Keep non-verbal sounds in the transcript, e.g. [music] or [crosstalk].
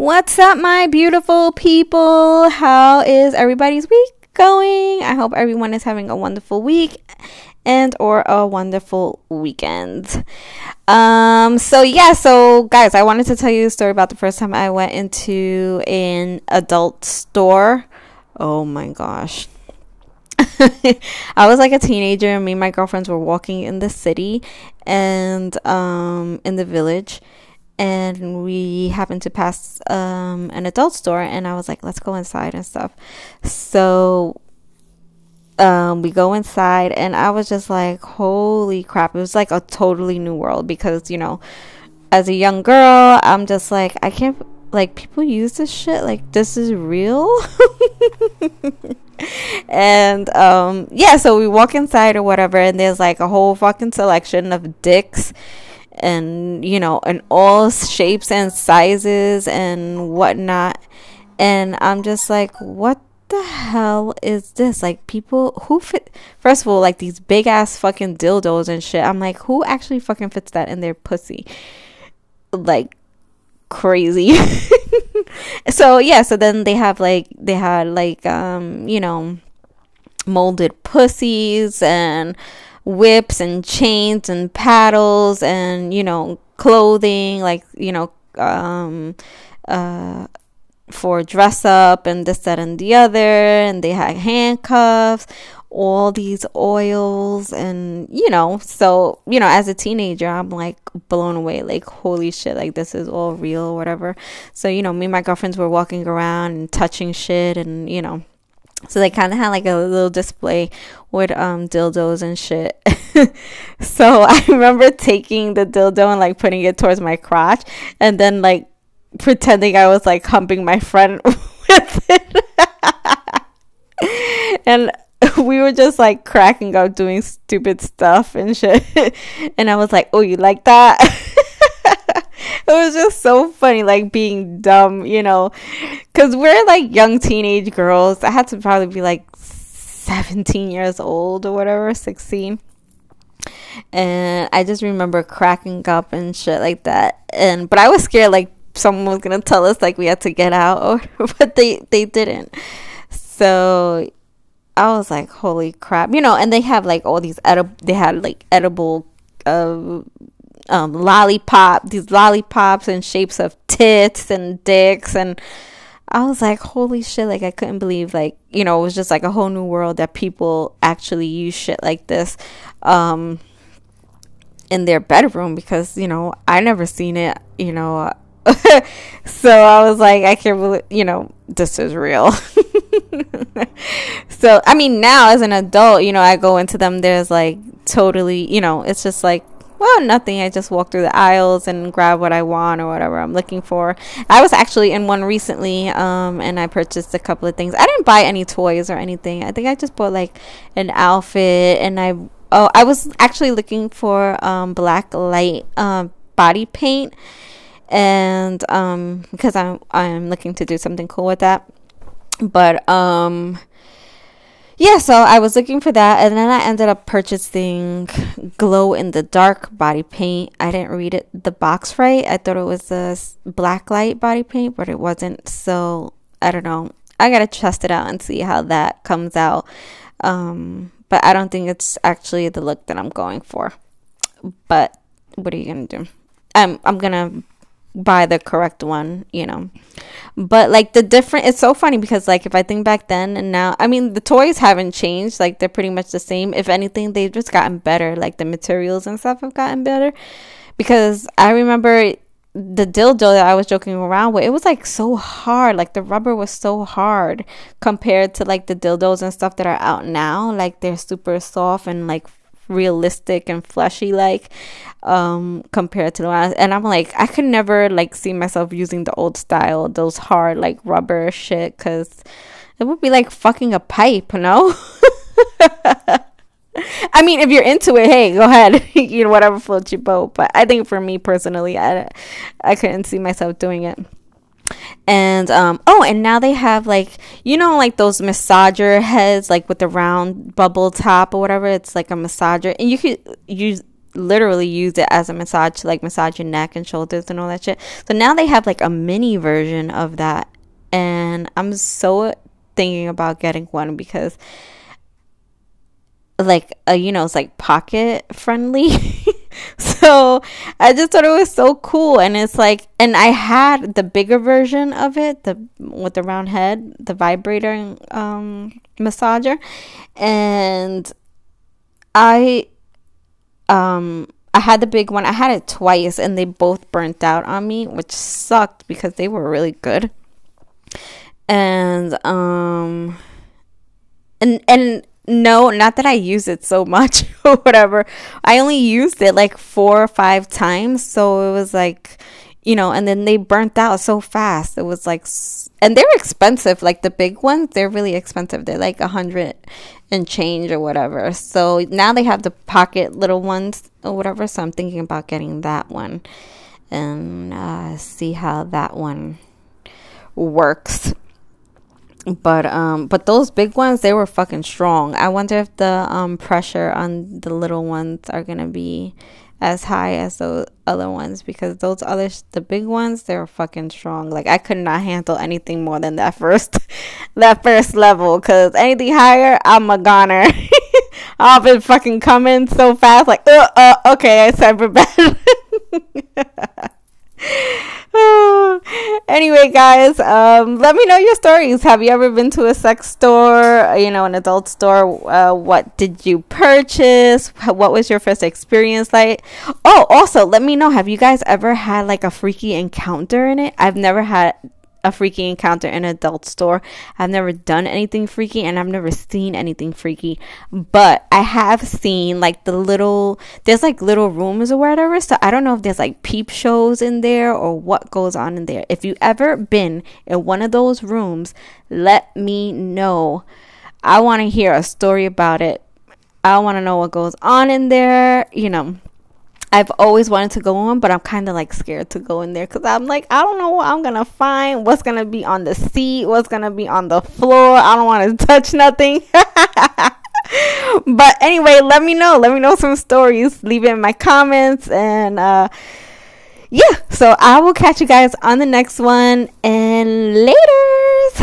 What's up, my beautiful people? How is everybody's week going? I hope everyone is having a wonderful week and or a wonderful weekend. Um so yeah, so guys, I wanted to tell you a story about the first time I went into an adult store. Oh my gosh. [laughs] I was like a teenager and me and my girlfriends were walking in the city and um in the village and we happened to pass um, an adult store and i was like let's go inside and stuff. So um, we go inside and i was just like holy crap. It was like a totally new world because you know as a young girl i'm just like i can't like people use this shit? Like this is real? [laughs] And um yeah so we walk inside or whatever and there's like a whole fucking selection of dicks and you know in all shapes and sizes and whatnot. And i'm just like what the hell is this? Like people who fit first of all like these big ass fucking dildos and shit. I'm like who actually fucking fits that in their pussy? Like crazy. [laughs] So yeah so then they have like they had like um you know molded pussies and whips and chains and paddles and you know clothing like you know um uh for dress up and this that and the other and they had handcuffs all these oils and you know so you know as a teenager i'm like blown away like holy shit like this is all real whatever. So you know me and my girlfriends were walking around and touching shit and you know so they kind of had like a little display with um dildos and shit. [laughs] so I [laughs] remember taking the dildo and like putting it towards my crotch and then like pretending I was like humping my friend [laughs] with it. and we were just like cracking up doing stupid stuff and shit. and I was like, "Oh, you like that?" [laughs] it was just so funny, like being dumb, you know, because we're like young teenage girls. I had to probably be like 17 years old or whatever, 16. And I just remember cracking up and shit like that. And but I was scared like someone was gonna tell us like we had to get out, or [laughs] but they they didn't. So I was like, holy crap, you know. And they have like all these edible. They had like edible uh, um, lollipop, these lollipops in shapes of tits and dicks, and I was like, holy shit! Like I couldn't believe, like you know, it was just like a whole new world that people actually use shit like this, um, in their bedroom because you know I never seen it, you know. [laughs] so I was like, I can't believe, you know, this is real. [laughs] so I mean, now as an adult, you know, I go into them. There's like totally, you know, it's just like well, nothing. I just walk through the aisles and grab what I want or whatever I'm looking for. I was actually in one recently, um, and I purchased a couple of things. I didn't buy any toys or anything. I think I just bought like an outfit, and I oh, I was actually looking for um black light um body paint, and um because I'm I'm looking to do something cool with that, but um yeah, so I was looking for that, and then I ended up purchasing glow in the dark body paint. I didn't read it the box right. I thought it was a black light body paint, but it wasn't. So I don't know. I gotta test it out and see how that comes out. Um, but I don't think it's actually the look that I'm going for. But what are you gonna do? I'm I'm gonna buy the correct one, you know. But like the different it's so funny because like if I think back then and now I mean the toys haven't changed, like they're pretty much the same. If anything, they've just gotten better. Like the materials and stuff have gotten better. Because I remember the dildo that I was joking around with, it was like so hard. Like the rubber was so hard compared to like the dildos and stuff that are out now. Like they're super soft and like realistic and fleshy like um compared to the last and i'm like i could never like see myself using the old style those hard like rubber shit because it would be like fucking a pipe no [laughs] I mean, if you're into it, hey, go ahead. [laughs] you know, whatever floats your boat. But I think for me personally, I, I couldn't see myself doing it and um oh and now they have like you know like those massager heads like with the round bubble top or whatever it's like a massager and you could use literally use it as a massage to like massage your neck and shoulders and all that shit. So now they have like a mini version of that. And I'm so thinking about getting one because like uh, you know it's like pocket friendly [laughs] so i just thought it was so cool and it's like and i had the bigger version of it the with the round head the vibrator um massager and i um i had the big one i had it twice and they both burnt out on me which sucked because they were really good and um and and no, not that I use it so much [laughs] or whatever. I only used it like four or five times. So it was like, you know, and then they burnt out so fast. It was like, and they're expensive. Like the big ones, they're really expensive. They're like a hundred and change or whatever. So now they have the pocket little ones or whatever. So I'm thinking about getting that one and uh, see how that one works but um but those big ones they were fucking strong i wonder if the um pressure on the little ones are gonna be as high as those other ones because those others the big ones they're fucking strong. Like i could not handle anything more than that [laughs] first that first level because anything higher i'm a goner. [laughs] I've been fucking coming so fast like uh, uh okay i said bad [laughs] anyway, guys, um, let me know your stories. Have you ever been to a sex store, you know, an adult store? Uh, what did you purchase? What was your first experience like? Oh, also, let me know. Have you guys ever had like a freaky encounter in it? I've never had a freaky encounter in an adult store. I've never done anything freaky and I've never seen anything freaky. But I have seen like the little there's like little rooms or whatever. So I don't know if there's like peep shows in there or what goes on in there. If you ever been in one of those rooms, let me know. I want to hear a story about it. I want to know what goes on in there, you know I've always wanted to go on, but I'm kind of like scared to go in there because I'm like, I don't know what I'm gonna find, what's gonna be on the seat, what's gonna be on the floor. I don't want to [laughs] touch nothing. but anyway, let me know. Let me know some stories. Leave it in my comments and uh yeah, so I will catch you guys on the next one and later.